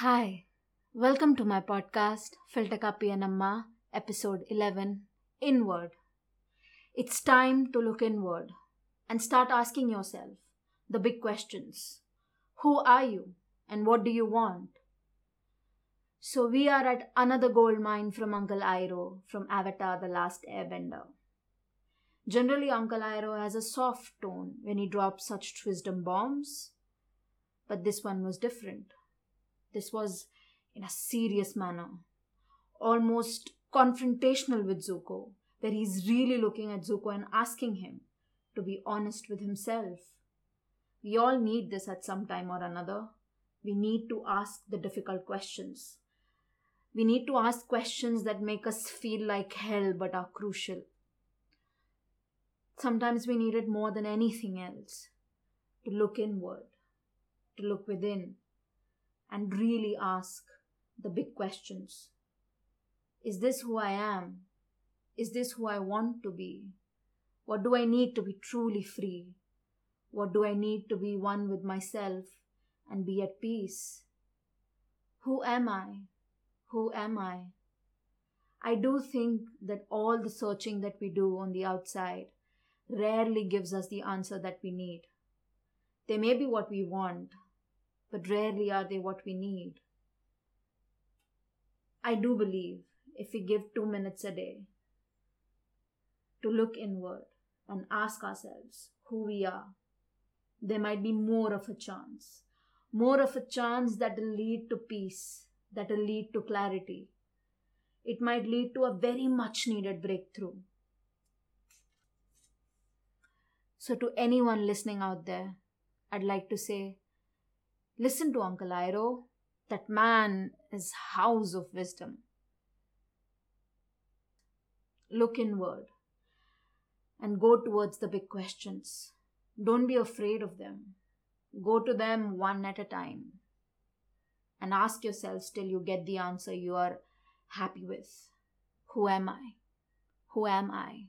Hi, welcome to my podcast, Filtakapi episode 11 Inward. It's time to look inward and start asking yourself the big questions Who are you and what do you want? So, we are at another gold mine from Uncle Iroh from Avatar The Last Airbender. Generally, Uncle Iroh has a soft tone when he drops such wisdom bombs, but this one was different. This was in a serious manner, almost confrontational with Zuko, where he's really looking at Zuko and asking him to be honest with himself. We all need this at some time or another. We need to ask the difficult questions. We need to ask questions that make us feel like hell but are crucial. Sometimes we need it more than anything else to look inward, to look within, and really ask the big questions. Is this who I am? Is this who I want to be? What do I need to be truly free? What do I need to be one with myself and be at peace? Who am I? Who am I? I do think that all the searching that we do on the outside rarely gives us the answer that we need. They may be what we want, but rarely are they what we need. I do believe if we give two minutes a day to look inward and ask ourselves who we are, there might be more of a chance. More of a chance that will lead to peace, that will lead to clarity. It might lead to a very much needed breakthrough. So, to anyone listening out there, I'd like to say listen to Uncle Iroh. That man is house of wisdom. Look inward and go towards the big questions. Don't be afraid of them. Go to them one at a time and ask yourselves till you get the answer you are happy with. Who am I? Who am I?